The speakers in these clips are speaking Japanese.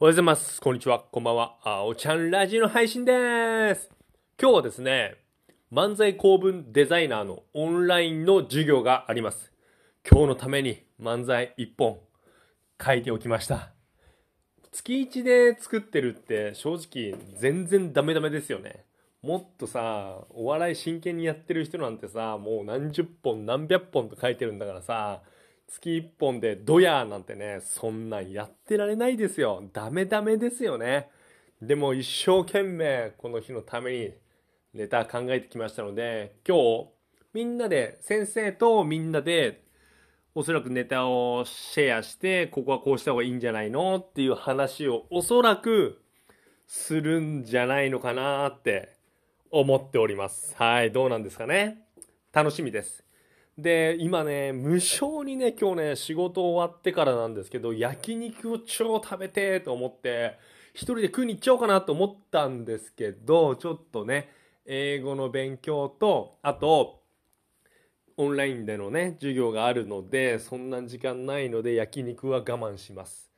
おはようございます。こんにちは。こんばんは。あおちゃんラジオの配信です。今日はですね、漫才公文デザイナーのオンラインの授業があります。今日のために漫才一本書いておきました。月1で作ってるって正直全然ダメダメですよね。もっとさ、お笑い真剣にやってる人なんてさ、もう何十本何百本と書いてるんだからさ、月1本でドヤーなんてね、そんなんやってられないですよ。ダメダメですよね。でも一生懸命この日のためにネタ考えてきましたので、今日みんなで、先生とみんなでおそらくネタをシェアして、ここはこうした方がいいんじゃないのっていう話をおそらくするんじゃないのかなって思っております。はい、どうなんですかね。楽しみです。で、今ね、無性にね、今日ね、仕事終わってからなんですけど、焼肉を超食べてと思って、一人で食いに行っちゃおうかなと思ったんですけど、ちょっとね、英語の勉強と、あと、オンラインでのね、授業があるので、そんな時間ないので、焼肉は我慢します。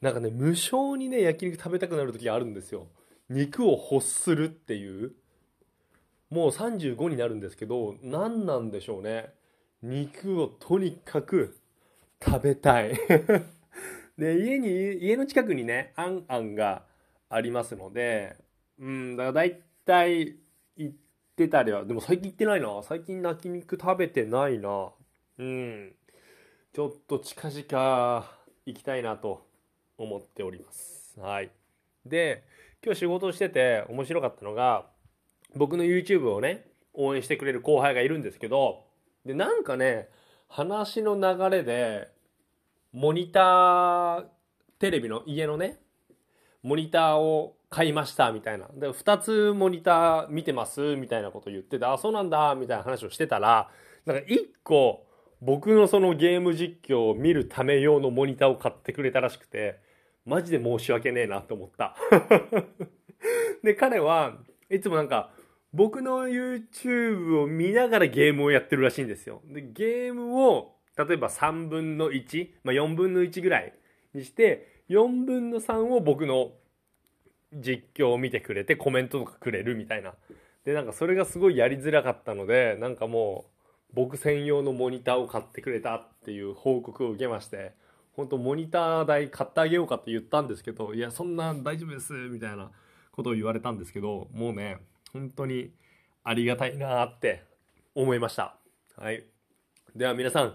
なんかね、無性にね、焼肉食べたくなる時があるんですよ。肉を欲するっていう。もう35になるんですけど、何なんでしょうね。肉をとにかく食べたい。で、家に、家の近くにね、あんあんがありますので、うん、だから大体行ってたりは、でも最近行ってないな。最近焼肉食べてないな。うん。ちょっと近々行きたいなと思っております。はい。で、今日仕事してて面白かったのが、僕の YouTube をね、応援してくれる後輩がいるんですけど、で、なんかね、話の流れで、モニター、テレビの家のね、モニターを買いましたみたいな。で、2つモニター見てますみたいなこと言ってて、あ、そうなんだみたいな話をしてたら、なんか1個、僕のそのゲーム実況を見るため用のモニターを買ってくれたらしくて、マジで申し訳ねえなって思った。で、彼はいつもなんか、僕の YouTube を見ながらゲームをやってるらしいんですよ。で、ゲームを、例えば3分の1、まあ、4分の1ぐらいにして、4分の3を僕の実況を見てくれてコメントとかくれるみたいな。で、なんかそれがすごいやりづらかったので、なんかもう、僕専用のモニターを買ってくれたっていう報告を受けまして、本当モニター代買ってあげようかって言ったんですけど、いや、そんな大丈夫です、みたいなことを言われたんですけど、もうね、本当にありがたいなって思いました。はい。では皆さん、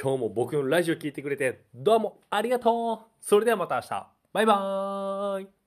今日も僕のラジオ聞いてくれてどうもありがとうそれではまた明日。バイバーイ